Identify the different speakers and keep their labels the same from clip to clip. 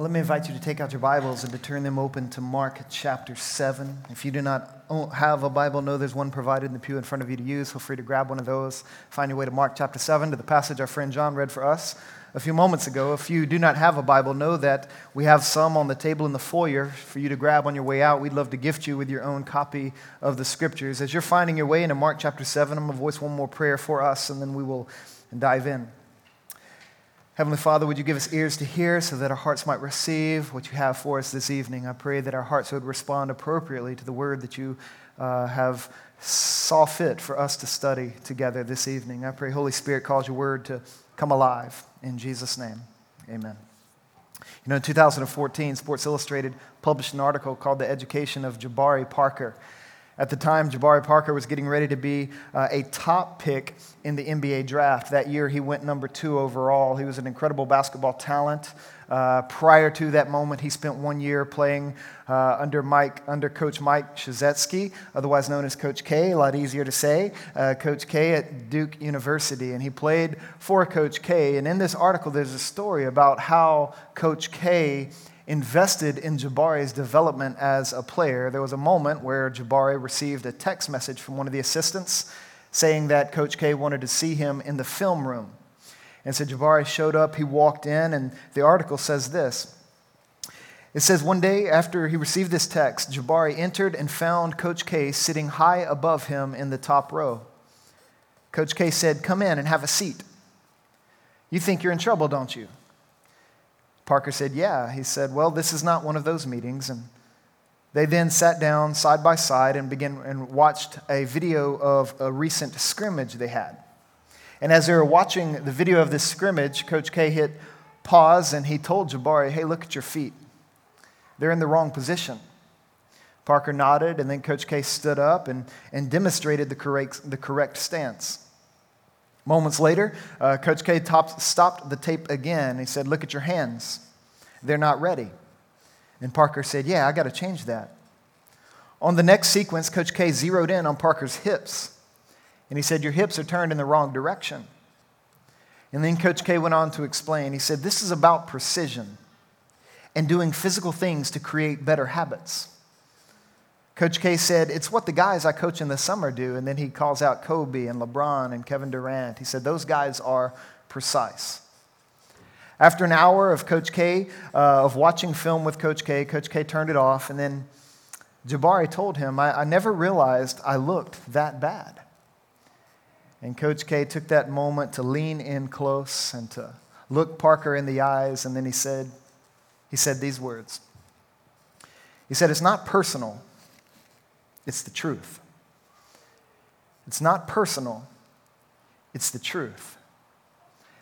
Speaker 1: Let me invite you to take out your Bibles and to turn them open to Mark chapter 7. If you do not have a Bible, know there's one provided in the pew in front of you to use. Feel free to grab one of those. Find your way to Mark chapter 7 to the passage our friend John read for us a few moments ago. If you do not have a Bible, know that we have some on the table in the foyer for you to grab on your way out. We'd love to gift you with your own copy of the scriptures. As you're finding your way into Mark chapter 7, I'm going to voice one more prayer for us and then we will dive in. Heavenly Father, would you give us ears to hear so that our hearts might receive what you have for us this evening? I pray that our hearts would respond appropriately to the word that you uh, have saw fit for us to study together this evening. I pray, Holy Spirit, cause your word to come alive. In Jesus' name, amen. You know, in 2014, Sports Illustrated published an article called The Education of Jabari Parker. At the time, Jabari Parker was getting ready to be uh, a top pick in the NBA draft. That year, he went number two overall. He was an incredible basketball talent. Uh, prior to that moment, he spent one year playing uh, under Mike, under Coach Mike Krzyzewski, otherwise known as Coach K. A lot easier to say, uh, Coach K at Duke University, and he played for Coach K. And in this article, there's a story about how Coach K invested in Jabari's development as a player. There was a moment where Jabari received a text message from one of the assistants saying that Coach K wanted to see him in the film room. And so Jabari showed up, he walked in, and the article says this. It says, One day after he received this text, Jabari entered and found Coach K sitting high above him in the top row. Coach K said, Come in and have a seat. You think you're in trouble, don't you? Parker said, Yeah. He said, Well, this is not one of those meetings. And they then sat down side by side and began and watched a video of a recent scrimmage they had. And as they were watching the video of this scrimmage, Coach K hit pause and he told Jabari, Hey, look at your feet. They're in the wrong position. Parker nodded, and then Coach K stood up and, and demonstrated the correct, the correct stance. Moments later, uh, Coach K topped, stopped the tape again. He said, Look at your hands. They're not ready. And Parker said, Yeah, I got to change that. On the next sequence, Coach K zeroed in on Parker's hips. And he said, Your hips are turned in the wrong direction. And then Coach K went on to explain. He said, This is about precision and doing physical things to create better habits. Coach K said, It's what the guys I coach in the summer do. And then he calls out Kobe and LeBron and Kevin Durant. He said, Those guys are precise. After an hour of Coach K, uh, of watching film with Coach K, Coach K turned it off. And then Jabari told him, I, I never realized I looked that bad. And Coach K took that moment to lean in close and to look Parker in the eyes. And then he said, he said these words. He said, It's not personal. It's the truth. It's not personal, it's the truth.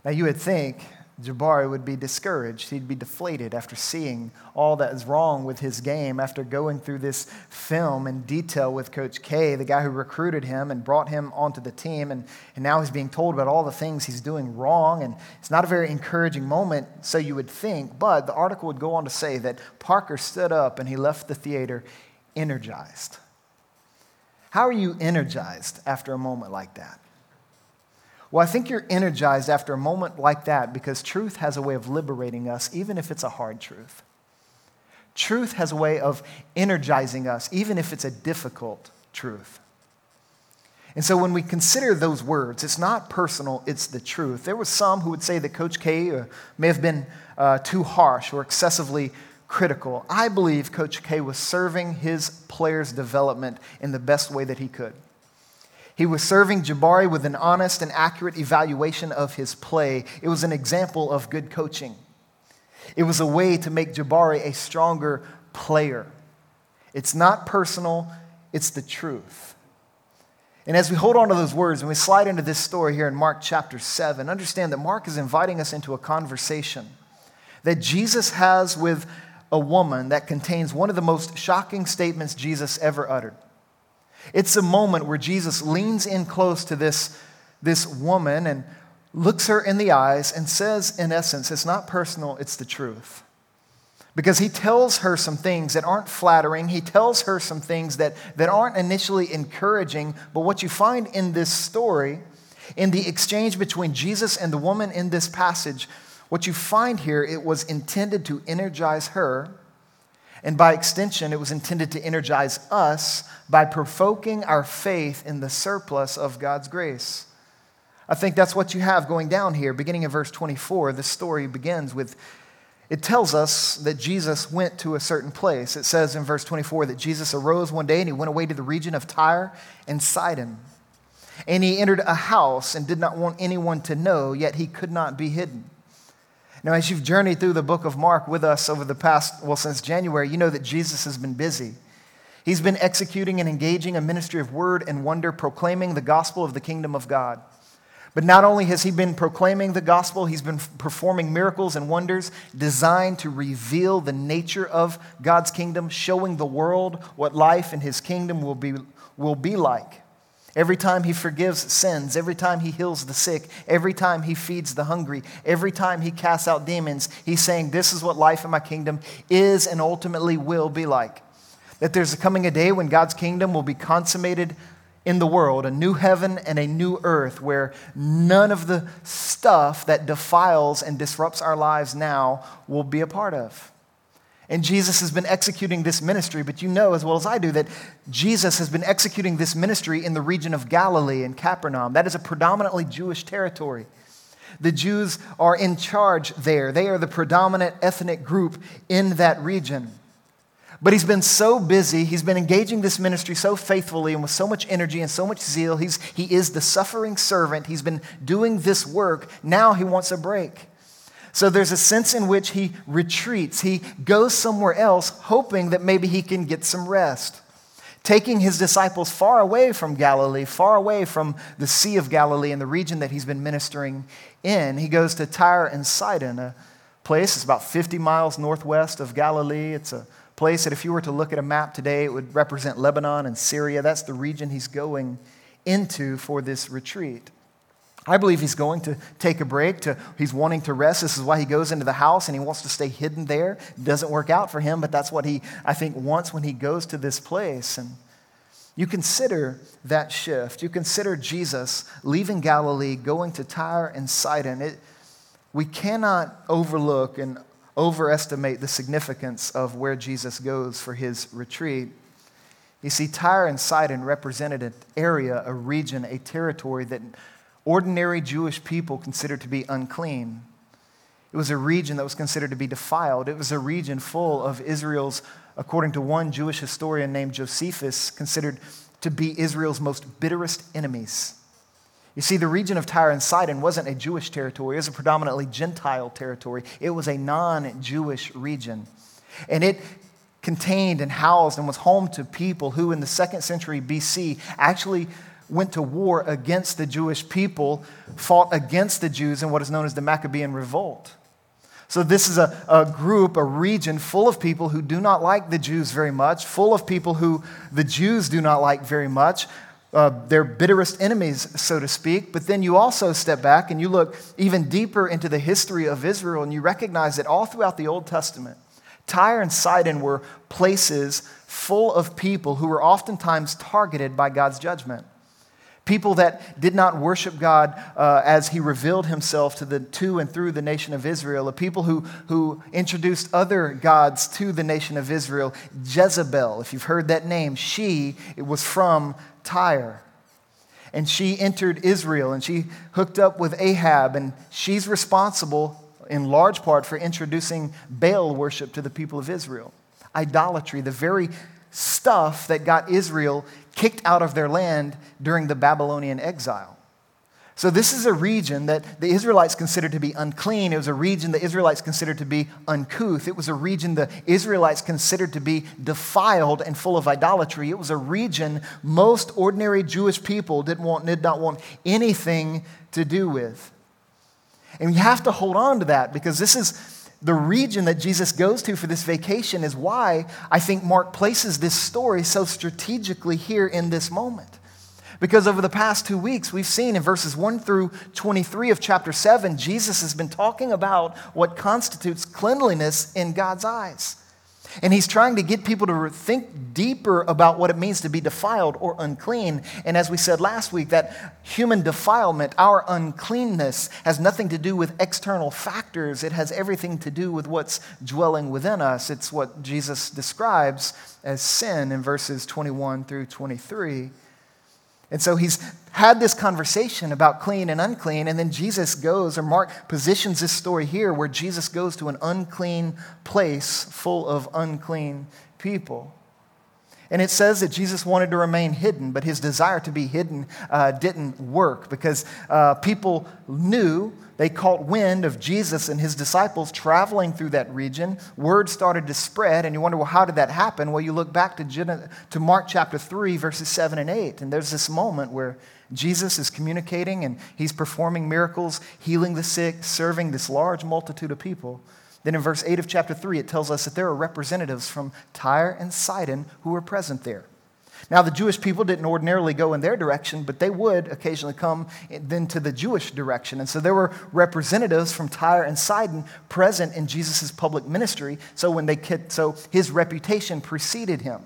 Speaker 1: Now, you would think Jabari would be discouraged. He'd be deflated after seeing all that is wrong with his game, after going through this film in detail with Coach K, the guy who recruited him and brought him onto the team. And, and now he's being told about all the things he's doing wrong. And it's not a very encouraging moment, so you would think. But the article would go on to say that Parker stood up and he left the theater energized. How are you energized after a moment like that? Well, I think you're energized after a moment like that because truth has a way of liberating us, even if it's a hard truth. Truth has a way of energizing us, even if it's a difficult truth. And so when we consider those words, it's not personal, it's the truth. There were some who would say that Coach K uh, may have been uh, too harsh or excessively critical. I believe Coach K was serving his players' development in the best way that he could. He was serving Jabari with an honest and accurate evaluation of his play. It was an example of good coaching. It was a way to make Jabari a stronger player. It's not personal, it's the truth. And as we hold on to those words and we slide into this story here in Mark chapter 7, understand that Mark is inviting us into a conversation that Jesus has with a woman that contains one of the most shocking statements Jesus ever uttered. It's a moment where Jesus leans in close to this, this woman and looks her in the eyes and says, in essence, it's not personal, it's the truth. Because he tells her some things that aren't flattering. He tells her some things that, that aren't initially encouraging. But what you find in this story, in the exchange between Jesus and the woman in this passage, What you find here, it was intended to energize her, and by extension, it was intended to energize us by provoking our faith in the surplus of God's grace. I think that's what you have going down here. Beginning in verse 24, the story begins with it tells us that Jesus went to a certain place. It says in verse 24 that Jesus arose one day and he went away to the region of Tyre and Sidon. And he entered a house and did not want anyone to know, yet he could not be hidden. Now, as you've journeyed through the book of Mark with us over the past, well, since January, you know that Jesus has been busy. He's been executing and engaging a ministry of word and wonder, proclaiming the gospel of the kingdom of God. But not only has he been proclaiming the gospel, he's been performing miracles and wonders designed to reveal the nature of God's kingdom, showing the world what life in his kingdom will be, will be like. Every time he forgives sins, every time he heals the sick, every time he feeds the hungry, every time he casts out demons, he's saying, This is what life in my kingdom is and ultimately will be like. That there's a coming a day when God's kingdom will be consummated in the world, a new heaven and a new earth where none of the stuff that defiles and disrupts our lives now will be a part of. And Jesus has been executing this ministry, but you know as well as I do that Jesus has been executing this ministry in the region of Galilee and Capernaum. That is a predominantly Jewish territory. The Jews are in charge there, they are the predominant ethnic group in that region. But he's been so busy, he's been engaging this ministry so faithfully and with so much energy and so much zeal. He's, he is the suffering servant. He's been doing this work. Now he wants a break. So there's a sense in which he retreats. He goes somewhere else, hoping that maybe he can get some rest. Taking his disciples far away from Galilee, far away from the Sea of Galilee and the region that he's been ministering in, he goes to Tyre and Sidon, a place that's about 50 miles northwest of Galilee. It's a place that if you were to look at a map today, it would represent Lebanon and Syria. That's the region he's going into for this retreat. I believe he's going to take a break. To, he's wanting to rest. This is why he goes into the house and he wants to stay hidden there. It doesn't work out for him, but that's what he, I think, wants when he goes to this place. And you consider that shift. You consider Jesus leaving Galilee, going to Tyre and Sidon. It, we cannot overlook and overestimate the significance of where Jesus goes for his retreat. You see, Tyre and Sidon represented an area, a region, a territory that ordinary Jewish people considered to be unclean. It was a region that was considered to be defiled. It was a region full of Israel's, according to one Jewish historian named Josephus, considered to be Israel's most bitterest enemies. You see, the region of Tyre and Sidon wasn't a Jewish territory, it was a predominantly Gentile territory. It was a non Jewish region. And it contained and housed and was home to people who, in the second century BC, actually went to war against the Jewish people, fought against the Jews in what is known as the Maccabean Revolt. So, this is a, a group, a region full of people who do not like the Jews very much, full of people who the Jews do not like very much, uh, their bitterest enemies, so to speak. But then you also step back and you look even deeper into the history of Israel and you recognize that all throughout the Old Testament, Tyre and Sidon were places full of people who were oftentimes targeted by God's judgment. People that did not worship God uh, as He revealed Himself to, the, to and through the nation of Israel, a people who, who introduced other gods to the nation of Israel. Jezebel, if you've heard that name, she it was from Tyre. And she entered Israel and she hooked up with Ahab, and she's responsible in large part for introducing Baal worship to the people of Israel. Idolatry, the very stuff that got Israel kicked out of their land during the Babylonian exile. So, this is a region that the Israelites considered to be unclean. It was a region the Israelites considered to be uncouth. It was a region the Israelites considered to be defiled and full of idolatry. It was a region most ordinary Jewish people didn't want, did not want anything to do with. And you have to hold on to that because this is the region that Jesus goes to for this vacation, is why I think Mark places this story so strategically here in this moment. Because over the past two weeks, we've seen in verses 1 through 23 of chapter 7, Jesus has been talking about what constitutes cleanliness in God's eyes. And he's trying to get people to think deeper about what it means to be defiled or unclean. And as we said last week, that human defilement, our uncleanness, has nothing to do with external factors. It has everything to do with what's dwelling within us. It's what Jesus describes as sin in verses 21 through 23. And so he's had this conversation about clean and unclean, and then Jesus goes, or Mark positions this story here where Jesus goes to an unclean place full of unclean people. And it says that Jesus wanted to remain hidden, but his desire to be hidden uh, didn't work because uh, people knew they caught wind of Jesus and his disciples traveling through that region. Word started to spread, and you wonder, well, how did that happen? Well, you look back to, to Mark chapter 3, verses 7 and 8, and there's this moment where Jesus is communicating and he's performing miracles, healing the sick, serving this large multitude of people. Then in verse 8 of chapter 3, it tells us that there are representatives from Tyre and Sidon who were present there. Now, the Jewish people didn't ordinarily go in their direction, but they would occasionally come then to the Jewish direction. And so there were representatives from Tyre and Sidon present in Jesus' public ministry. So, when they so his reputation preceded him.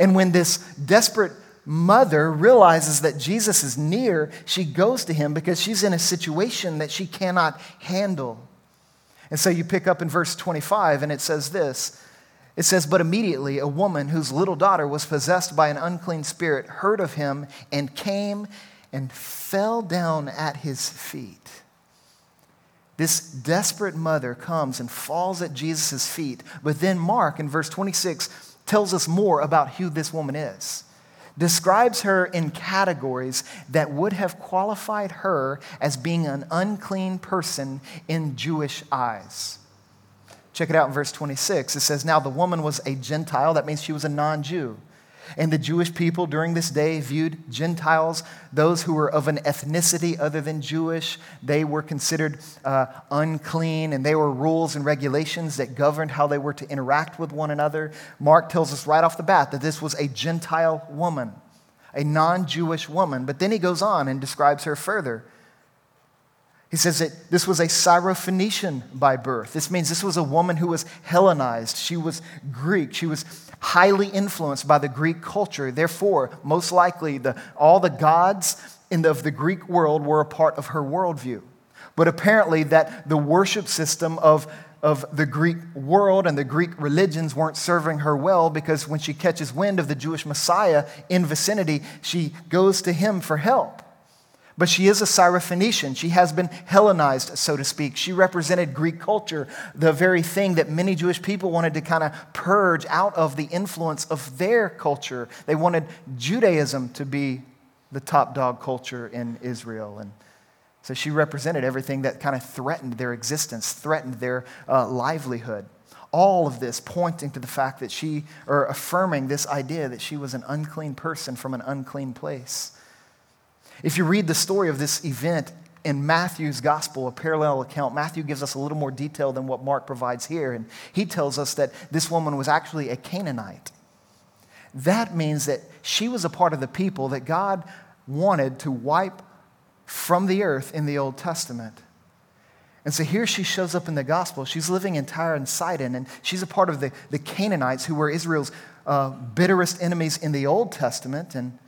Speaker 1: And when this desperate mother realizes that Jesus is near, she goes to him because she's in a situation that she cannot handle. And so you pick up in verse 25, and it says this it says, But immediately a woman whose little daughter was possessed by an unclean spirit heard of him and came and fell down at his feet. This desperate mother comes and falls at Jesus' feet. But then Mark in verse 26 tells us more about who this woman is. Describes her in categories that would have qualified her as being an unclean person in Jewish eyes. Check it out in verse 26. It says, Now the woman was a Gentile. That means she was a non Jew. And the Jewish people during this day viewed Gentiles, those who were of an ethnicity other than Jewish, they were considered uh, unclean, and there were rules and regulations that governed how they were to interact with one another. Mark tells us right off the bat that this was a Gentile woman, a non Jewish woman. But then he goes on and describes her further. He says that this was a Syrophoenician by birth. This means this was a woman who was Hellenized. She was Greek. She was highly influenced by the Greek culture. Therefore, most likely, the, all the gods in the, of the Greek world were a part of her worldview. But apparently, that the worship system of, of the Greek world and the Greek religions weren't serving her well because when she catches wind of the Jewish Messiah in vicinity, she goes to him for help. But she is a Syrophoenician. She has been Hellenized, so to speak. She represented Greek culture, the very thing that many Jewish people wanted to kind of purge out of the influence of their culture. They wanted Judaism to be the top dog culture in Israel. And so she represented everything that kind of threatened their existence, threatened their uh, livelihood. All of this pointing to the fact that she, or affirming this idea that she was an unclean person from an unclean place. If you read the story of this event in Matthew's gospel, a parallel account, Matthew gives us a little more detail than what Mark provides here. And he tells us that this woman was actually a Canaanite. That means that she was a part of the people that God wanted to wipe from the earth in the Old Testament. And so here she shows up in the gospel. She's living in Tyre and Sidon, and she's a part of the, the Canaanites who were Israel's uh, bitterest enemies in the Old Testament. And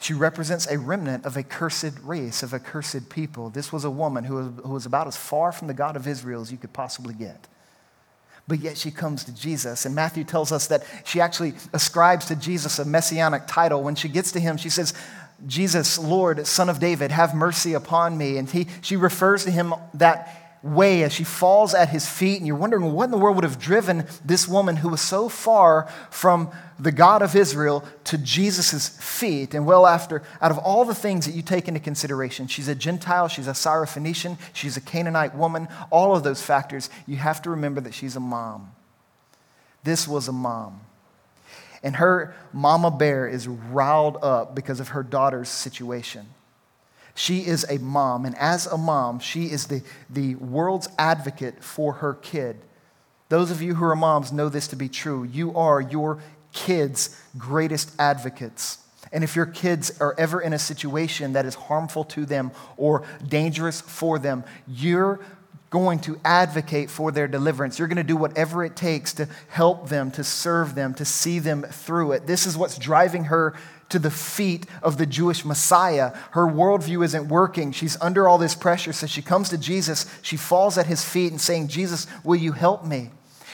Speaker 1: she represents a remnant of a cursed race, of a cursed people. This was a woman who was, who was about as far from the God of Israel as you could possibly get. But yet she comes to Jesus. And Matthew tells us that she actually ascribes to Jesus a messianic title. When she gets to him, she says, Jesus, Lord, Son of David, have mercy upon me. And he, she refers to him that way as she falls at his feet, and you're wondering what in the world would have driven this woman who was so far from the God of Israel to Jesus' feet. And well, after, out of all the things that you take into consideration, she's a Gentile, she's a Syrophoenician, she's a Canaanite woman, all of those factors, you have to remember that she's a mom. This was a mom. And her mama bear is riled up because of her daughter's situation. She is a mom, and as a mom, she is the, the world's advocate for her kid. Those of you who are moms know this to be true. You are your kids' greatest advocates. And if your kids are ever in a situation that is harmful to them or dangerous for them, your going to advocate for their deliverance. You're going to do whatever it takes to help them, to serve them, to see them through it. This is what's driving her to the feet of the Jewish Messiah. Her worldview isn't working. She's under all this pressure. So she comes to Jesus. She falls at his feet and saying, Jesus, will you help me?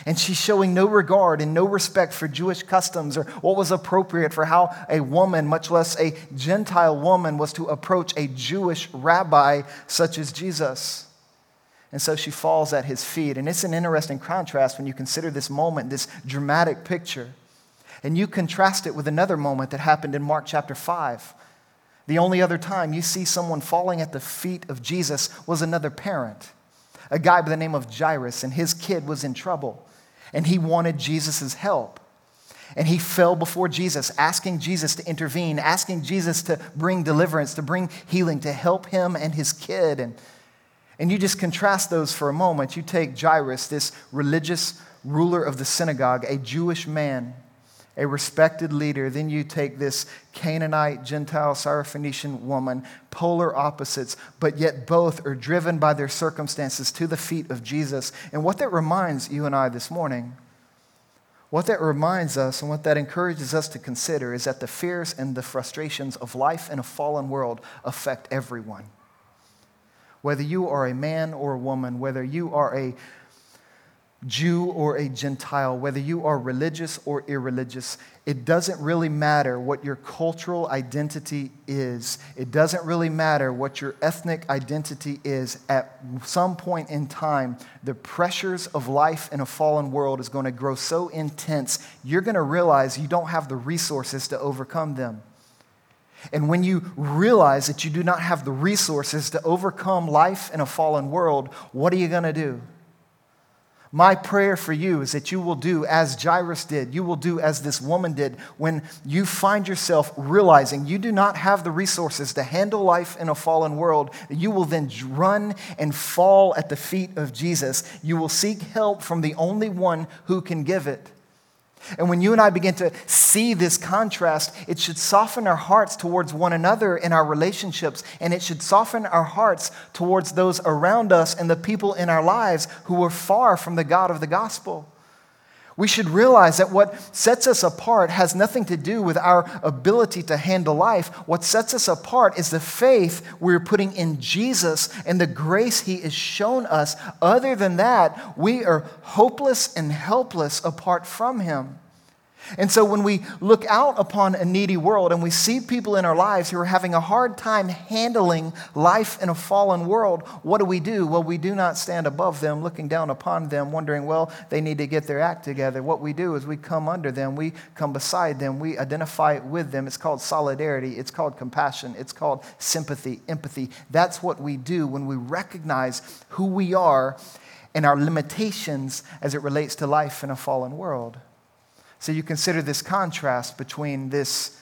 Speaker 1: And she's showing no regard and no respect for Jewish customs or what was appropriate for how a woman, much less a Gentile woman, was to approach a Jewish rabbi such as Jesus. And so she falls at his feet. And it's an interesting contrast when you consider this moment, this dramatic picture. And you contrast it with another moment that happened in Mark chapter 5. The only other time you see someone falling at the feet of Jesus was another parent, a guy by the name of Jairus, and his kid was in trouble, and he wanted Jesus' help. And he fell before Jesus, asking Jesus to intervene, asking Jesus to bring deliverance, to bring healing, to help him and his kid. And, and you just contrast those for a moment. You take Jairus, this religious ruler of the synagogue, a Jewish man a respected leader. Then you take this Canaanite, Gentile, Syrophoenician woman, polar opposites, but yet both are driven by their circumstances to the feet of Jesus. And what that reminds you and I this morning, what that reminds us and what that encourages us to consider is that the fears and the frustrations of life in a fallen world affect everyone. Whether you are a man or a woman, whether you are a Jew or a Gentile, whether you are religious or irreligious, it doesn't really matter what your cultural identity is. It doesn't really matter what your ethnic identity is. At some point in time, the pressures of life in a fallen world is going to grow so intense, you're going to realize you don't have the resources to overcome them. And when you realize that you do not have the resources to overcome life in a fallen world, what are you going to do? My prayer for you is that you will do as Jairus did. You will do as this woman did when you find yourself realizing you do not have the resources to handle life in a fallen world. You will then run and fall at the feet of Jesus. You will seek help from the only one who can give it. And when you and I begin to see this contrast, it should soften our hearts towards one another in our relationships, and it should soften our hearts towards those around us and the people in our lives who are far from the God of the gospel. We should realize that what sets us apart has nothing to do with our ability to handle life. What sets us apart is the faith we're putting in Jesus and the grace He has shown us. Other than that, we are hopeless and helpless apart from Him. And so when we look out upon a needy world and we see people in our lives who are having a hard time handling life in a fallen world, what do we do? Well, we do not stand above them, looking down upon them, wondering, well, they need to get their act together. What we do is we come under them, we come beside them, we identify with them. It's called solidarity, it's called compassion, it's called sympathy, empathy. That's what we do when we recognize who we are and our limitations as it relates to life in a fallen world. So you consider this contrast between this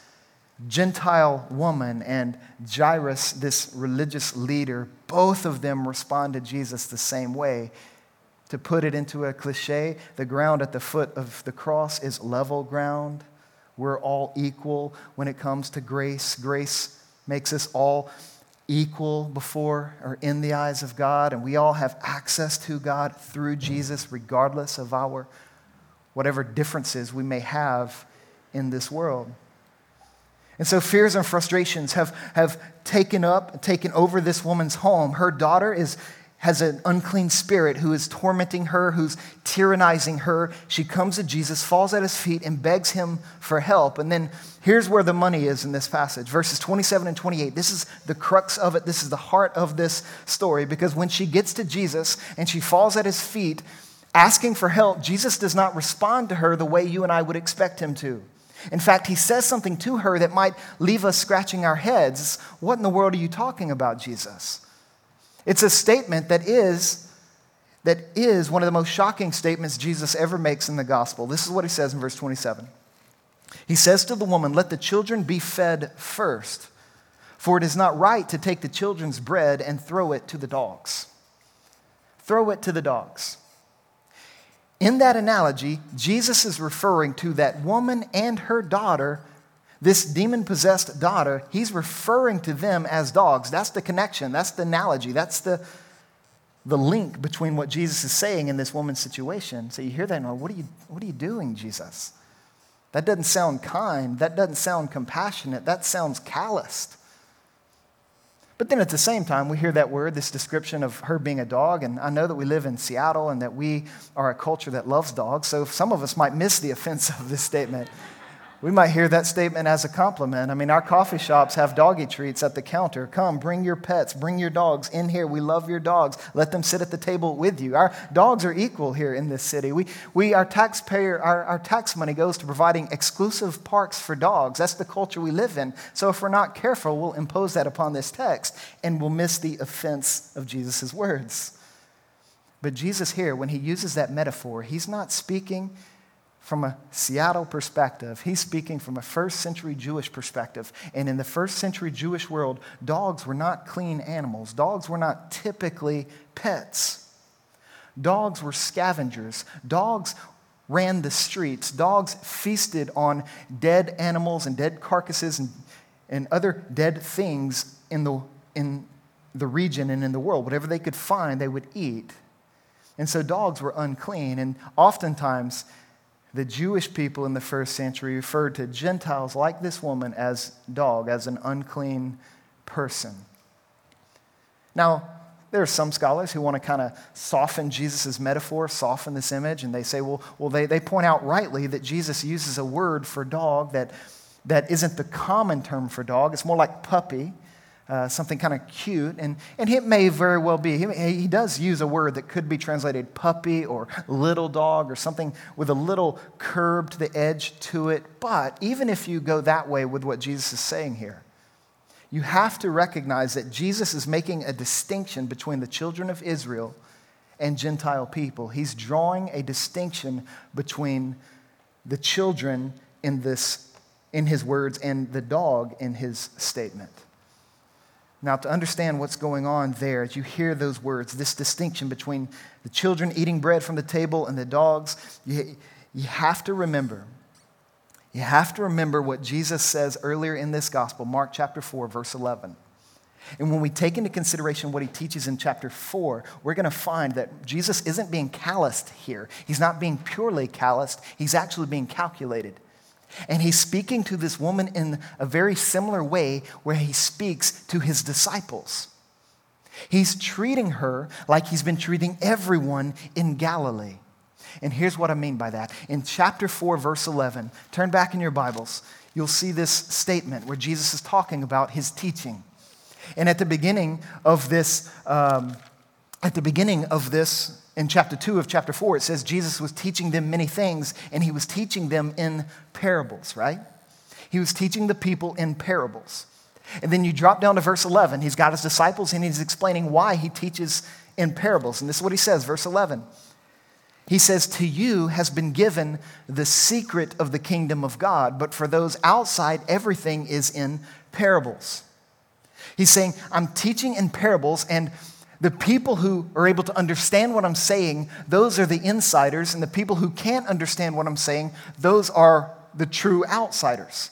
Speaker 1: Gentile woman and Jairus, this religious leader. Both of them respond to Jesus the same way. To put it into a cliche, the ground at the foot of the cross is level ground. We're all equal when it comes to grace. Grace makes us all equal before or in the eyes of God, and we all have access to God through Jesus, regardless of our whatever differences we may have in this world. And so fears and frustrations have, have taken up, taken over this woman's home. Her daughter is, has an unclean spirit who is tormenting her, who's tyrannizing her. She comes to Jesus, falls at his feet, and begs him for help. And then here's where the money is in this passage verses 27 and 28. This is the crux of it. This is the heart of this story because when she gets to Jesus and she falls at his feet, asking for help, Jesus does not respond to her the way you and I would expect him to. In fact, he says something to her that might leave us scratching our heads. What in the world are you talking about, Jesus? It's a statement that is that is one of the most shocking statements Jesus ever makes in the gospel. This is what he says in verse 27. He says to the woman, "Let the children be fed first, for it is not right to take the children's bread and throw it to the dogs." Throw it to the dogs. In that analogy, Jesus is referring to that woman and her daughter, this demon possessed daughter. He's referring to them as dogs. That's the connection. That's the analogy. That's the, the link between what Jesus is saying in this woman's situation. So you hear that and go, what are you, what are you doing, Jesus? That doesn't sound kind. That doesn't sound compassionate. That sounds calloused. But then at the same time, we hear that word, this description of her being a dog. And I know that we live in Seattle and that we are a culture that loves dogs. So some of us might miss the offense of this statement. We might hear that statement as a compliment. I mean, our coffee shops have doggy treats at the counter. Come, bring your pets, bring your dogs in here. We love your dogs. Let them sit at the table with you. Our dogs are equal here in this city. We, we our taxpayer, our, our tax money goes to providing exclusive parks for dogs. That's the culture we live in. So if we're not careful, we'll impose that upon this text and we'll miss the offense of Jesus' words. But Jesus here, when he uses that metaphor, he's not speaking from a Seattle perspective. He's speaking from a first century Jewish perspective. And in the first century Jewish world, dogs were not clean animals, dogs were not typically pets. Dogs were scavengers. Dogs ran the streets. Dogs feasted on dead animals and dead carcasses and, and other dead things in the, in the region and in the world. Whatever they could find, they would eat. And so dogs were unclean. And oftentimes, the Jewish people in the first century referred to Gentiles like this woman as dog, as an unclean person. Now, there are some scholars who want to kind of soften Jesus' metaphor, soften this image, and they say, well, well they, they point out rightly that Jesus uses a word for dog that, that isn't the common term for dog. It's more like puppy uh, something kind of cute. And, and it may very well be. He, he does use a word that could be translated puppy or little dog or something with a little curve to the edge to it. But even if you go that way with what Jesus is saying here, you have to recognize that Jesus is making a distinction between the children of Israel and Gentile people. He's drawing a distinction between the children in this in his words and the dog in his statement. Now, to understand what's going on there, as you hear those words, this distinction between the children eating bread from the table and the dogs, you, you have to remember. You have to remember what Jesus says earlier in this gospel, Mark chapter 4, verse 11. And when we take into consideration what he teaches in chapter 4, we're going to find that Jesus isn't being calloused here. He's not being purely calloused, he's actually being calculated. And he's speaking to this woman in a very similar way where he speaks to his disciples. He's treating her like he's been treating everyone in Galilee. And here's what I mean by that. In chapter 4, verse 11, turn back in your Bibles, you'll see this statement where Jesus is talking about his teaching. And at the beginning of this, um, at the beginning of this in chapter 2 of chapter 4, it says Jesus was teaching them many things, and he was teaching them in parables, right? He was teaching the people in parables. And then you drop down to verse 11. He's got his disciples, and he's explaining why he teaches in parables. And this is what he says, verse 11. He says, To you has been given the secret of the kingdom of God, but for those outside, everything is in parables. He's saying, I'm teaching in parables, and the people who are able to understand what I'm saying, those are the insiders, and the people who can't understand what I'm saying, those are the true outsiders.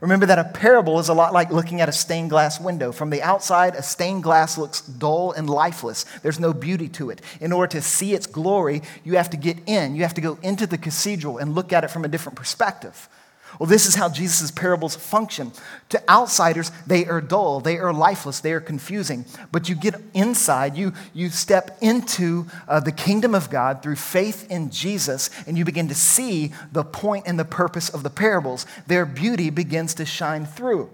Speaker 1: Remember that a parable is a lot like looking at a stained glass window. From the outside, a stained glass looks dull and lifeless. There's no beauty to it. In order to see its glory, you have to get in. You have to go into the cathedral and look at it from a different perspective. Well, this is how Jesus' parables function. To outsiders, they are dull, they are lifeless, they are confusing. But you get inside, you, you step into uh, the kingdom of God through faith in Jesus, and you begin to see the point and the purpose of the parables. Their beauty begins to shine through.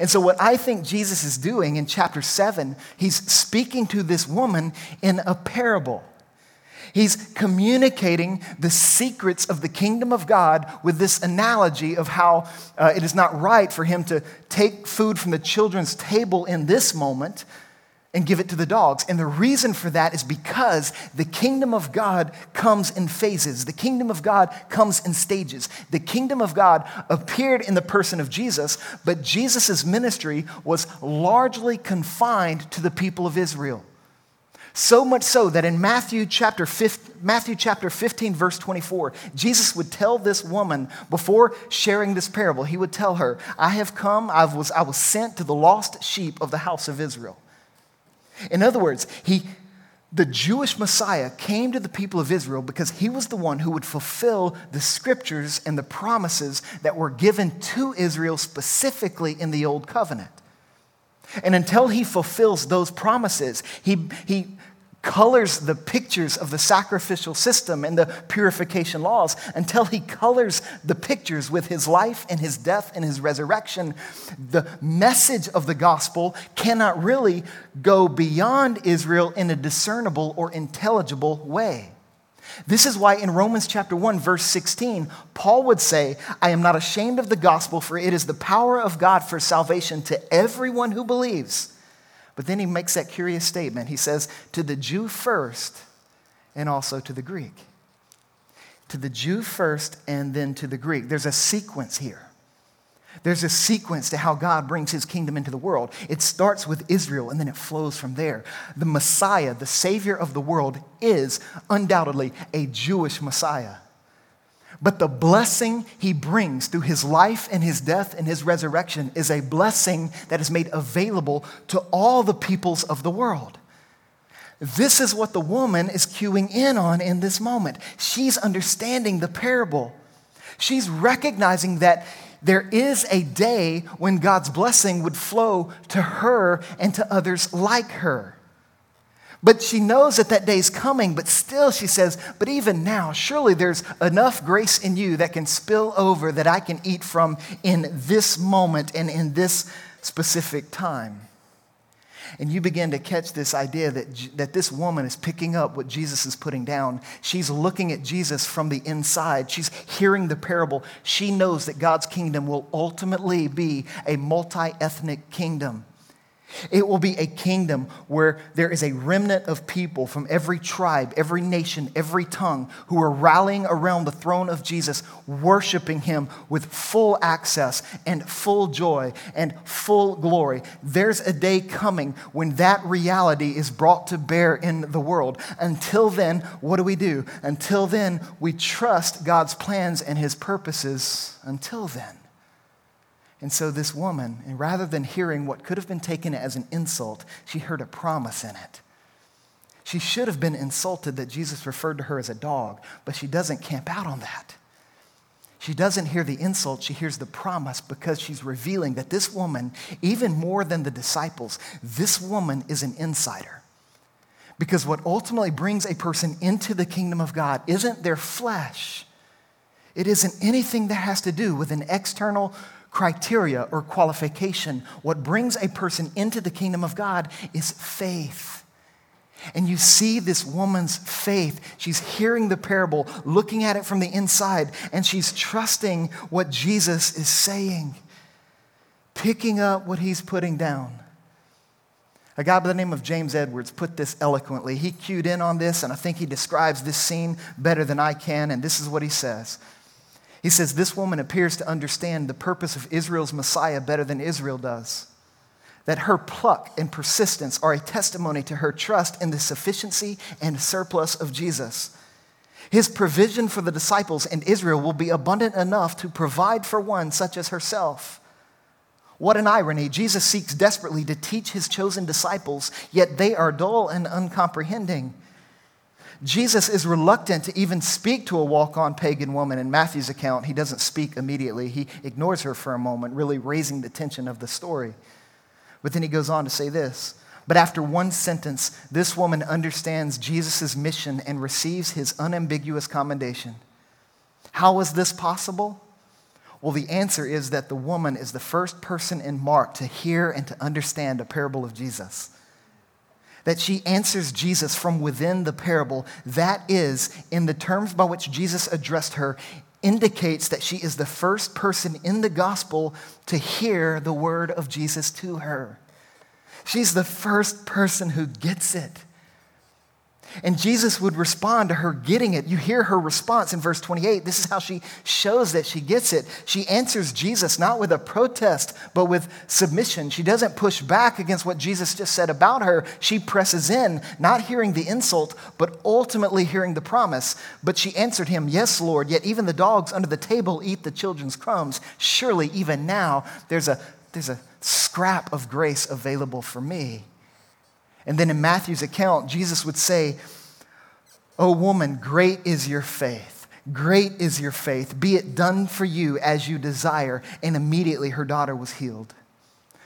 Speaker 1: And so, what I think Jesus is doing in chapter 7, he's speaking to this woman in a parable. He's communicating the secrets of the kingdom of God with this analogy of how uh, it is not right for him to take food from the children's table in this moment and give it to the dogs. And the reason for that is because the kingdom of God comes in phases. The kingdom of God comes in stages. The kingdom of God appeared in the person of Jesus, but Jesus' ministry was largely confined to the people of Israel. So much so that in Matthew chapter, 15, Matthew chapter 15, verse 24, Jesus would tell this woman before sharing this parable, he would tell her, I have come, I was, I was sent to the lost sheep of the house of Israel. In other words, he, the Jewish Messiah came to the people of Israel because he was the one who would fulfill the scriptures and the promises that were given to Israel specifically in the Old Covenant. And until he fulfills those promises, he, he colors the pictures of the sacrificial system and the purification laws until he colors the pictures with his life and his death and his resurrection. The message of the gospel cannot really go beyond Israel in a discernible or intelligible way. This is why in Romans chapter 1 verse 16 Paul would say, "I am not ashamed of the gospel for it is the power of God for salvation to everyone who believes." But then he makes that curious statement. He says, To the Jew first, and also to the Greek. To the Jew first, and then to the Greek. There's a sequence here. There's a sequence to how God brings his kingdom into the world. It starts with Israel and then it flows from there. The Messiah, the Savior of the world, is undoubtedly a Jewish Messiah. But the blessing he brings through his life and his death and his resurrection is a blessing that is made available to all the peoples of the world. This is what the woman is cueing in on in this moment. She's understanding the parable. She's recognizing that there is a day when God's blessing would flow to her and to others like her. But she knows that that day is coming, but still she says, But even now, surely there's enough grace in you that can spill over that I can eat from in this moment and in this specific time. And you begin to catch this idea that, that this woman is picking up what Jesus is putting down. She's looking at Jesus from the inside. She's hearing the parable. She knows that God's kingdom will ultimately be a multi ethnic kingdom. It will be a kingdom where there is a remnant of people from every tribe, every nation, every tongue who are rallying around the throne of Jesus, worshiping him with full access and full joy and full glory. There's a day coming when that reality is brought to bear in the world. Until then, what do we do? Until then, we trust God's plans and his purposes until then. And so, this woman, and rather than hearing what could have been taken as an insult, she heard a promise in it. She should have been insulted that Jesus referred to her as a dog, but she doesn't camp out on that. She doesn't hear the insult, she hears the promise because she's revealing that this woman, even more than the disciples, this woman is an insider. Because what ultimately brings a person into the kingdom of God isn't their flesh, it isn't anything that has to do with an external criteria or qualification. What brings a person into the kingdom of God is faith. And you see this woman's faith. She's hearing the parable, looking at it from the inside, and she's trusting what Jesus is saying, picking up what he's putting down. A guy by the name of James Edwards put this eloquently. He cued in on this, and I think he describes this scene better than I can, and this is what he says. He says, This woman appears to understand the purpose of Israel's Messiah better than Israel does. That her pluck and persistence are a testimony to her trust in the sufficiency and surplus of Jesus. His provision for the disciples and Israel will be abundant enough to provide for one such as herself. What an irony. Jesus seeks desperately to teach his chosen disciples, yet they are dull and uncomprehending. Jesus is reluctant to even speak to a walk on pagan woman. In Matthew's account, he doesn't speak immediately. He ignores her for a moment, really raising the tension of the story. But then he goes on to say this But after one sentence, this woman understands Jesus' mission and receives his unambiguous commendation. How is this possible? Well, the answer is that the woman is the first person in Mark to hear and to understand a parable of Jesus that she answers Jesus from within the parable, that is, in the terms by which Jesus addressed her, indicates that she is the first person in the gospel to hear the word of Jesus to her. She's the first person who gets it. And Jesus would respond to her getting it. You hear her response in verse 28. This is how she shows that she gets it. She answers Jesus not with a protest, but with submission. She doesn't push back against what Jesus just said about her. She presses in, not hearing the insult, but ultimately hearing the promise. But she answered him, Yes, Lord, yet even the dogs under the table eat the children's crumbs. Surely, even now, there's a, there's a scrap of grace available for me. And then in Matthew's account, Jesus would say, O woman, great is your faith. Great is your faith. Be it done for you as you desire. And immediately her daughter was healed.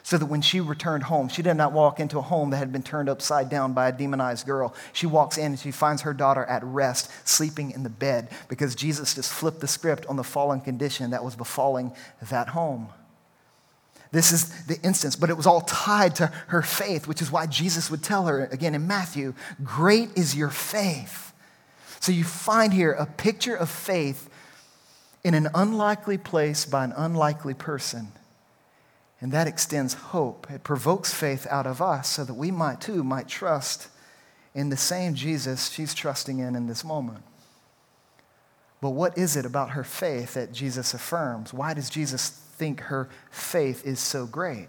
Speaker 1: So that when she returned home, she did not walk into a home that had been turned upside down by a demonized girl. She walks in and she finds her daughter at rest, sleeping in the bed, because Jesus just flipped the script on the fallen condition that was befalling that home. This is the instance, but it was all tied to her faith, which is why Jesus would tell her again in Matthew, Great is your faith. So you find here a picture of faith in an unlikely place by an unlikely person. And that extends hope. It provokes faith out of us so that we might too might trust in the same Jesus she's trusting in in this moment. But what is it about her faith that Jesus affirms? Why does Jesus think her faith is so great?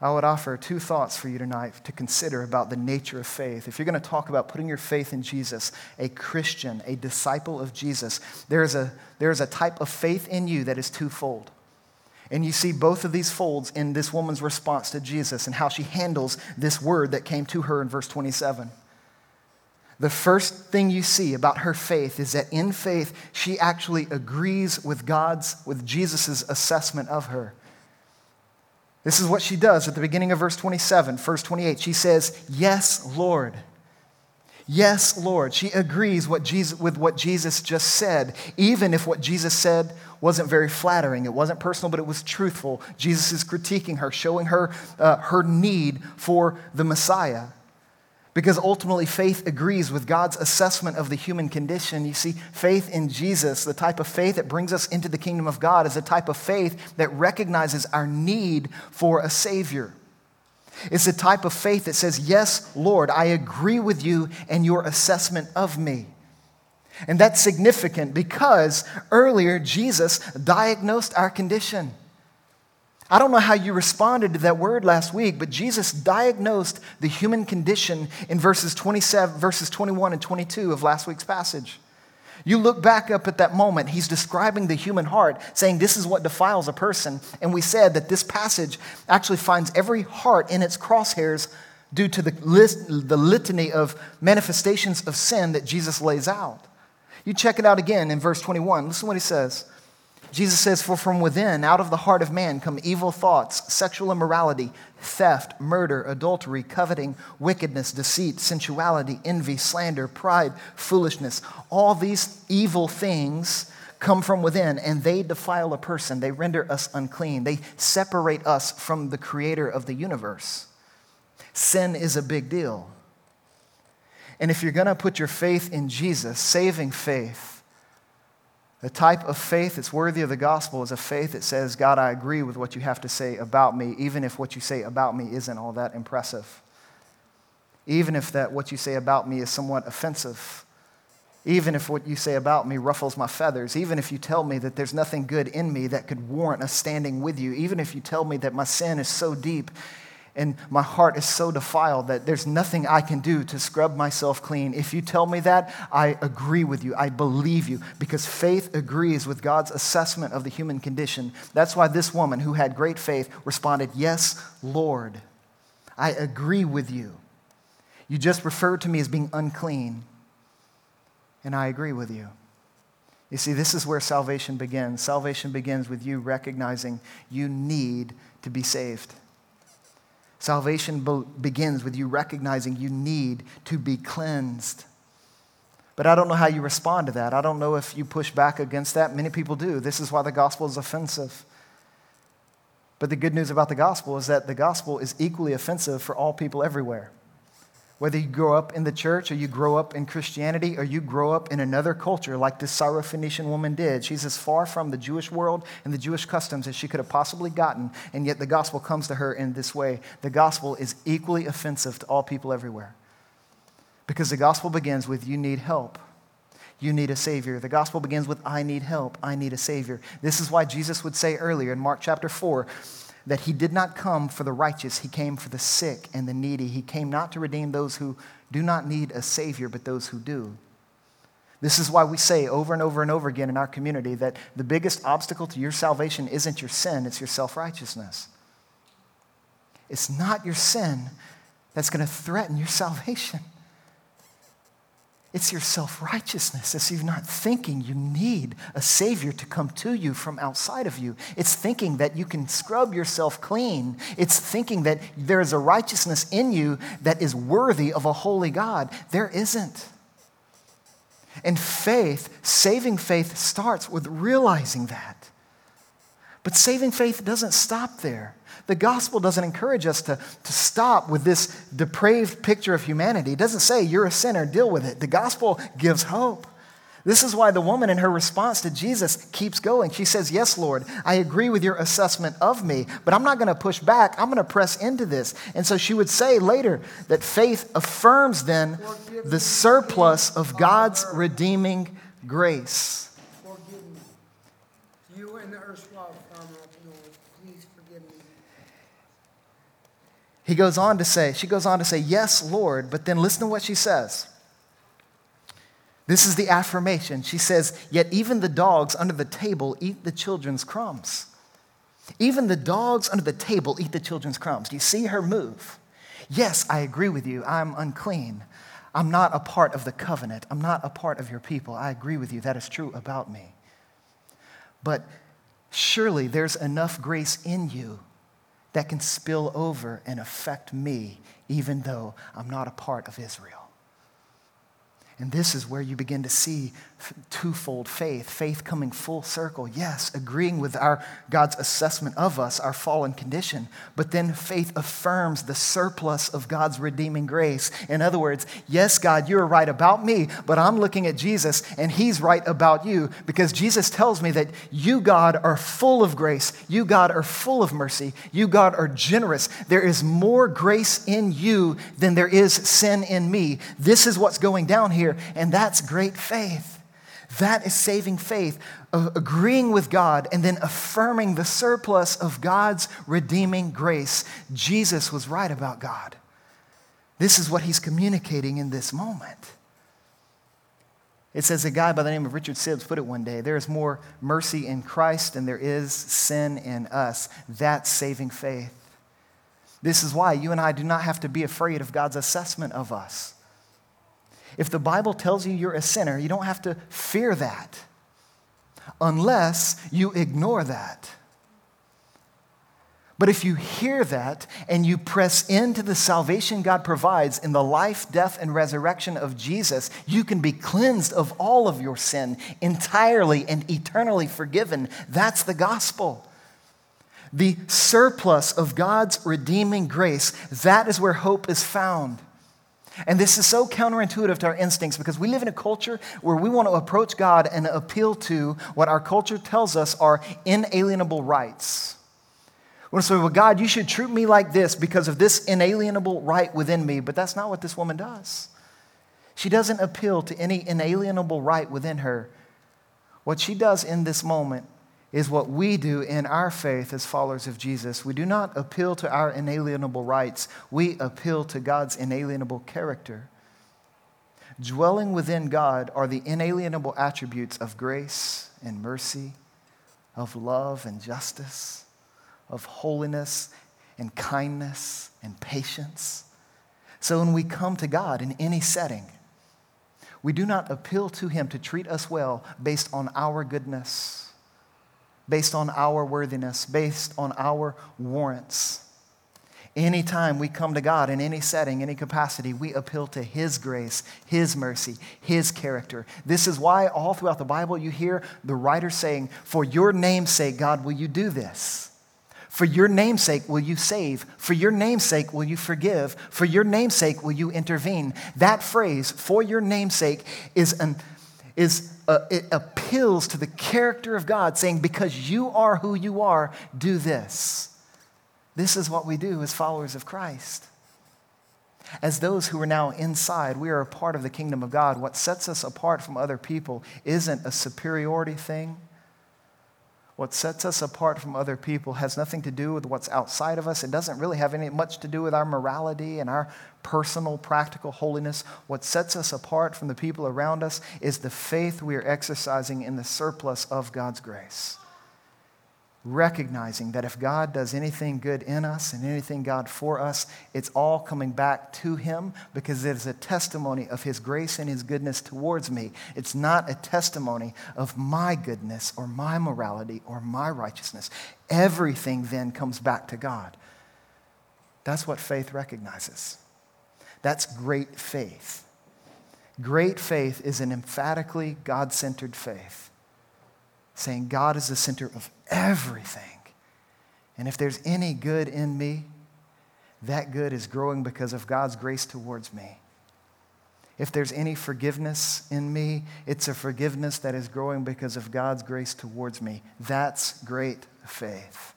Speaker 1: I would offer two thoughts for you tonight to consider about the nature of faith. If you're going to talk about putting your faith in Jesus, a Christian, a disciple of Jesus, there is a, there is a type of faith in you that is twofold. And you see both of these folds in this woman's response to Jesus and how she handles this word that came to her in verse 27 the first thing you see about her faith is that in faith she actually agrees with God's with Jesus' assessment of her. This is what she does at the beginning of verse 27, verse 28. She says, "Yes, Lord." Yes, Lord. She agrees what Jesus, with what Jesus just said, even if what Jesus said wasn't very flattering. It wasn't personal, but it was truthful. Jesus is critiquing her, showing her uh, her need for the Messiah. Because ultimately, faith agrees with God's assessment of the human condition. You see, faith in Jesus, the type of faith that brings us into the kingdom of God, is a type of faith that recognizes our need for a Savior. It's a type of faith that says, Yes, Lord, I agree with you and your assessment of me. And that's significant because earlier Jesus diagnosed our condition. I don't know how you responded to that word last week, but Jesus diagnosed the human condition in verses 27, verses 21 and 22 of last week's passage. You look back up at that moment, he's describing the human heart, saying this is what defiles a person. And we said that this passage actually finds every heart in its crosshairs due to the, list, the litany of manifestations of sin that Jesus lays out. You check it out again in verse 21. Listen to what he says. Jesus says, For from within, out of the heart of man, come evil thoughts, sexual immorality, theft, murder, adultery, coveting, wickedness, deceit, sensuality, envy, slander, pride, foolishness. All these evil things come from within and they defile a person. They render us unclean. They separate us from the creator of the universe. Sin is a big deal. And if you're going to put your faith in Jesus, saving faith, the type of faith that's worthy of the gospel is a faith that says, God, I agree with what you have to say about me, even if what you say about me isn't all that impressive. Even if that what you say about me is somewhat offensive. Even if what you say about me ruffles my feathers. Even if you tell me that there's nothing good in me that could warrant a standing with you. Even if you tell me that my sin is so deep and my heart is so defiled that there's nothing I can do to scrub myself clean. If you tell me that, I agree with you. I believe you because faith agrees with God's assessment of the human condition. That's why this woman who had great faith responded, Yes, Lord, I agree with you. You just referred to me as being unclean, and I agree with you. You see, this is where salvation begins. Salvation begins with you recognizing you need to be saved. Salvation be- begins with you recognizing you need to be cleansed. But I don't know how you respond to that. I don't know if you push back against that. Many people do. This is why the gospel is offensive. But the good news about the gospel is that the gospel is equally offensive for all people everywhere. Whether you grow up in the church or you grow up in Christianity or you grow up in another culture like this Syrophoenician woman did, she's as far from the Jewish world and the Jewish customs as she could have possibly gotten, and yet the gospel comes to her in this way. The gospel is equally offensive to all people everywhere. Because the gospel begins with, You need help. You need a Savior. The gospel begins with, I need help. I need a Savior. This is why Jesus would say earlier in Mark chapter 4 that he did not come for the righteous, he came for the sick and the needy. He came not to redeem those who do not need a Savior, but those who do. This is why we say over and over and over again in our community that the biggest obstacle to your salvation isn't your sin, it's your self righteousness. It's not your sin, that's going to threaten your salvation. It's your self righteousness. It's you not thinking you need a Savior to come to you from outside of you. It's thinking that you can scrub yourself clean. It's thinking that there is a righteousness in you that is worthy of a holy God. There isn't. And faith, saving faith, starts with realizing that. But saving faith doesn't stop there. The gospel doesn't encourage us to, to stop with this depraved picture of humanity. It doesn't say you're a sinner, deal with it. The gospel gives hope. This is why the woman in her response to Jesus keeps going. She says, Yes, Lord, I agree with your assessment of me, but I'm not going to push back. I'm going to press into this. And so she would say later that faith affirms then the surplus of God's redeeming grace. He goes on to say, she goes on to say, Yes, Lord, but then listen to what she says. This is the affirmation. She says, Yet even the dogs under the table eat the children's crumbs. Even the dogs under the table eat the children's crumbs. Do you see her move? Yes, I agree with you. I'm unclean. I'm not a part of the covenant. I'm not a part of your people. I agree with you. That is true about me. But surely there's enough grace in you that can spill over and affect me, even though I'm not a part of Israel. And this is where you begin to see twofold faith faith coming full circle, yes, agreeing with our God's assessment of us, our fallen condition, but then faith affirms the surplus of God's redeeming grace. In other words, yes, God, you're right about me, but I'm looking at Jesus and he's right about you because Jesus tells me that you, God, are full of grace. You, God, are full of mercy. You, God, are generous. There is more grace in you than there is sin in me. This is what's going down here, and that's great faith. That is saving faith, agreeing with God and then affirming the surplus of God's redeeming grace. Jesus was right about God. This is what he's communicating in this moment. It says a guy by the name of Richard Sibbes put it one day there is more mercy in Christ than there is sin in us. That's saving faith. This is why you and I do not have to be afraid of God's assessment of us. If the Bible tells you you're a sinner, you don't have to fear that unless you ignore that. But if you hear that and you press into the salvation God provides in the life, death, and resurrection of Jesus, you can be cleansed of all of your sin, entirely and eternally forgiven. That's the gospel. The surplus of God's redeeming grace, that is where hope is found. And this is so counterintuitive to our instincts because we live in a culture where we want to approach God and appeal to what our culture tells us are inalienable rights. We want to say, well, God, you should treat me like this because of this inalienable right within me. But that's not what this woman does. She doesn't appeal to any inalienable right within her. What she does in this moment is what we do in our faith as followers of Jesus. We do not appeal to our inalienable rights, we appeal to God's inalienable character. Dwelling within God are the inalienable attributes of grace and mercy, of love and justice, of holiness and kindness and patience. So when we come to God in any setting, we do not appeal to Him to treat us well based on our goodness based on our worthiness, based on our warrants. Anytime we come to God in any setting, any capacity, we appeal to His grace, His mercy, His character. This is why all throughout the Bible you hear the writer saying, For your name's sake, God, will you do this? For your namesake will you save. For your namesake will you forgive. For your namesake will you intervene. That phrase, for your namesake, is an is uh, it appeals to the character of God, saying, Because you are who you are, do this. This is what we do as followers of Christ. As those who are now inside, we are a part of the kingdom of God. What sets us apart from other people isn't a superiority thing. What sets us apart from other people has nothing to do with what's outside of us. It doesn't really have any much to do with our morality and our personal, practical holiness. What sets us apart from the people around us is the faith we are exercising in the surplus of God's grace. Recognizing that if God does anything good in us and anything God for us, it's all coming back to Him because it is a testimony of His grace and His goodness towards me. It's not a testimony of my goodness or my morality or my righteousness. Everything then comes back to God. That's what faith recognizes. That's great faith. Great faith is an emphatically God centered faith saying God is the center of everything. And if there's any good in me, that good is growing because of God's grace towards me. If there's any forgiveness in me, it's a forgiveness that is growing because of God's grace towards me. That's great faith.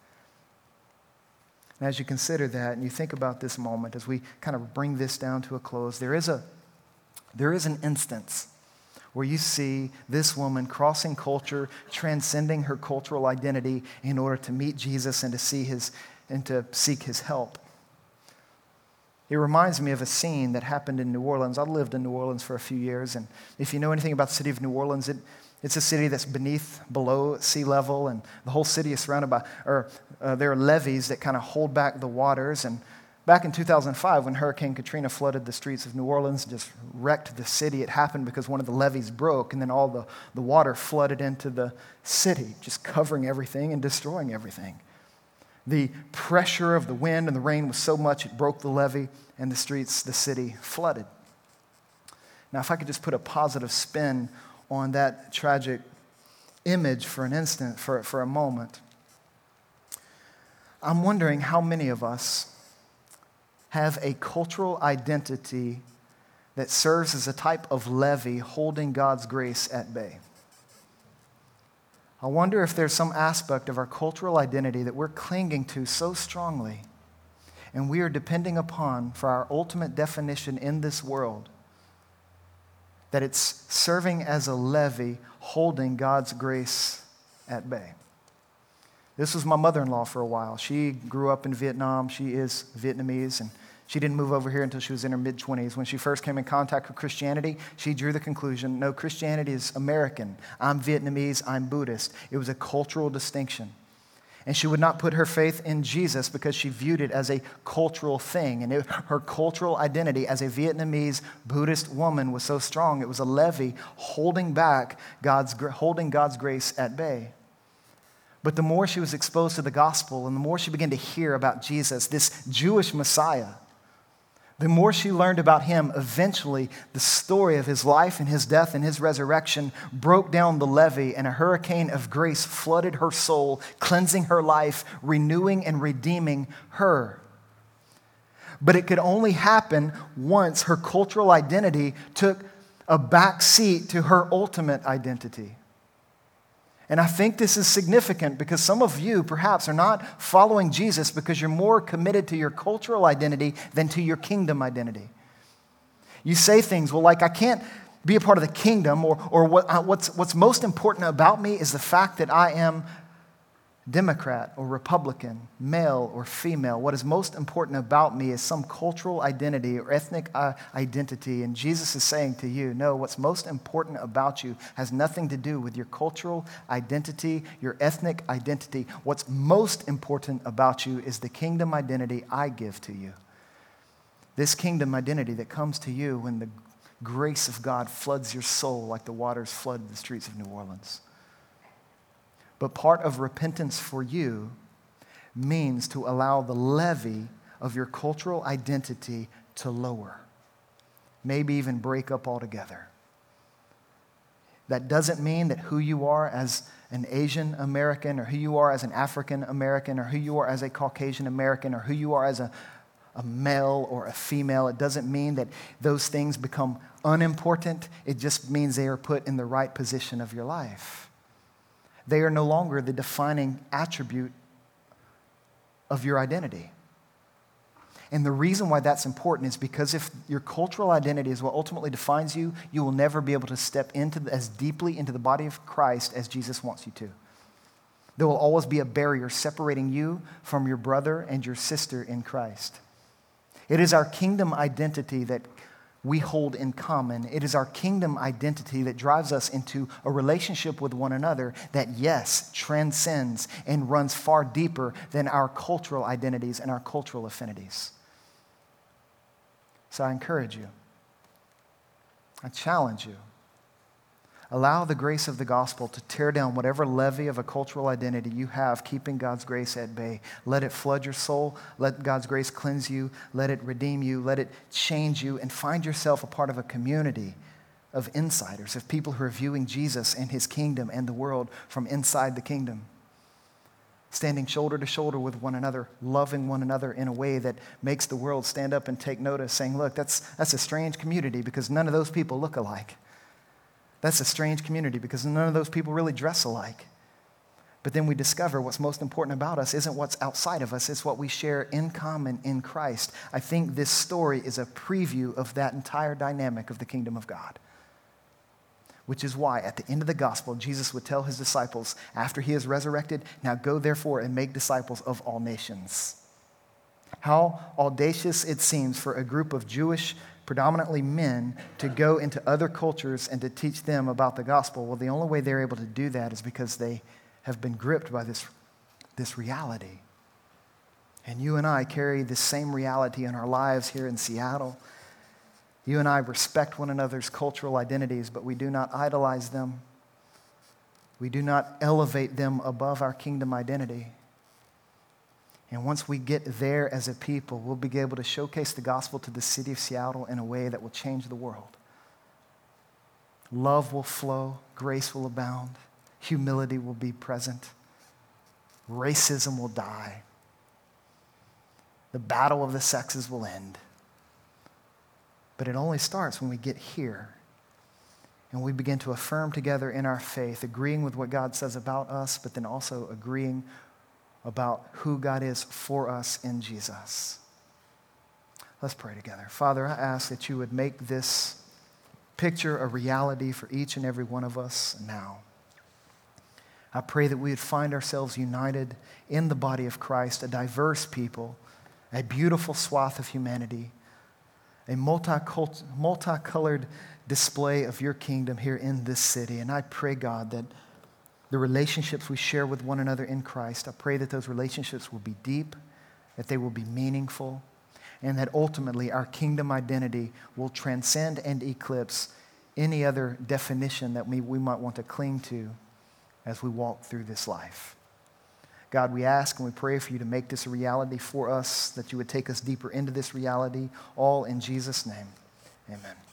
Speaker 1: And as you consider that and you think about this moment, as we kind of bring this down to a close, there is, a, there is an instance where you see this woman crossing culture, transcending her cultural identity in order to meet Jesus and to see his and to seek his help. It reminds me of a scene that happened in New Orleans. I lived in New Orleans for a few years, and if you know anything about the city of New Orleans, it, it's a city that's beneath, below sea level, and the whole city is surrounded by, or uh, there are levees that kind of hold back the waters. And Back in 2005, when Hurricane Katrina flooded the streets of New Orleans, and just wrecked the city, it happened because one of the levees broke, and then all the, the water flooded into the city, just covering everything and destroying everything. The pressure of the wind and the rain was so much it broke the levee, and the streets, the city flooded. Now, if I could just put a positive spin on that tragic image for an instant, for, for a moment, I'm wondering how many of us have a cultural identity that serves as a type of levee holding God's grace at bay. I wonder if there's some aspect of our cultural identity that we're clinging to so strongly and we are depending upon for our ultimate definition in this world that it's serving as a levee holding God's grace at bay. This was my mother in law for a while. She grew up in Vietnam. She is Vietnamese, and she didn't move over here until she was in her mid 20s. When she first came in contact with Christianity, she drew the conclusion no, Christianity is American. I'm Vietnamese, I'm Buddhist. It was a cultural distinction. And she would not put her faith in Jesus because she viewed it as a cultural thing. And it, her cultural identity as a Vietnamese Buddhist woman was so strong, it was a levee holding back God's, holding God's grace at bay. But the more she was exposed to the gospel and the more she began to hear about Jesus, this Jewish Messiah, the more she learned about him, eventually the story of his life and his death and his resurrection broke down the levee, and a hurricane of grace flooded her soul, cleansing her life, renewing and redeeming her. But it could only happen once her cultural identity took a back seat to her ultimate identity. And I think this is significant because some of you perhaps are not following Jesus because you're more committed to your cultural identity than to your kingdom identity. You say things, well, like, I can't be a part of the kingdom, or, or what, what's, what's most important about me is the fact that I am Democrat or Republican, male or female. What is most important about me is some cultural identity or ethnic uh, identity. And Jesus is saying to you, no, what's most important about you has nothing to do with your cultural identity, your ethnic identity. What's most important about you is the kingdom identity I give to you. This kingdom identity that comes to you when the grace of God floods your soul like the waters flooded the streets of New Orleans. But part of repentance for you means to allow the levee of your cultural identity to lower, maybe even break up altogether. That doesn't mean that who you are as an Asian American, or who you are as an African American, or who you are as a Caucasian American, or who you are as a, a male or a female, it doesn't mean that those things become unimportant. It just means they are put in the right position of your life they are no longer the defining attribute of your identity. And the reason why that's important is because if your cultural identity is what ultimately defines you, you will never be able to step into the, as deeply into the body of Christ as Jesus wants you to. There will always be a barrier separating you from your brother and your sister in Christ. It is our kingdom identity that we hold in common. It is our kingdom identity that drives us into a relationship with one another that, yes, transcends and runs far deeper than our cultural identities and our cultural affinities. So I encourage you, I challenge you Allow the grace of the gospel to tear down whatever levee of a cultural identity you have, keeping God's grace at bay. Let it flood your soul. Let God's grace cleanse you. Let it redeem you. Let it change you. And find yourself a part of a community of insiders, of people who are viewing Jesus and his kingdom and the world from inside the kingdom. Standing shoulder to shoulder with one another, loving one another in a way that makes the world stand up and take notice, saying, Look, that's, that's a strange community because none of those people look alike. That's a strange community because none of those people really dress alike. But then we discover what's most important about us isn't what's outside of us, it's what we share in common in Christ. I think this story is a preview of that entire dynamic of the kingdom of God. Which is why at the end of the gospel, Jesus would tell his disciples, after he is resurrected, now go therefore and make disciples of all nations. How audacious it seems for a group of Jewish predominantly men, to go into other cultures and to teach them about the gospel. Well, the only way they're able to do that is because they have been gripped by this, this reality. And you and I carry this same reality in our lives here in Seattle. You and I respect one another's cultural identities, but we do not idolize them. We do not elevate them above our kingdom identity. And once we get there as a people, we'll be able to showcase the gospel to the city of Seattle in a way that will change the world. Love will flow, grace will abound, humility will be present, racism will die, the battle of the sexes will end. But it only starts when we get here and we begin to affirm together in our faith, agreeing with what God says about us, but then also agreeing about who God is for us in Jesus. Let's pray together. Father, I ask that you would make this picture a reality for each and every one of us now. I pray that we would find ourselves united in the body of Christ, a diverse people, a beautiful swath of humanity, a multicolored display of your kingdom here in this city. And I pray, God, that the relationships we share with one another in Christ, I pray that those relationships will be deep, that they will be meaningful, and that ultimately our kingdom identity will transcend and eclipse any other definition that we, we might want to cling to as we walk through this life. God, we ask and we pray for you to make this a reality for us, that you would take us deeper into this reality, all in Jesus' name. Amen.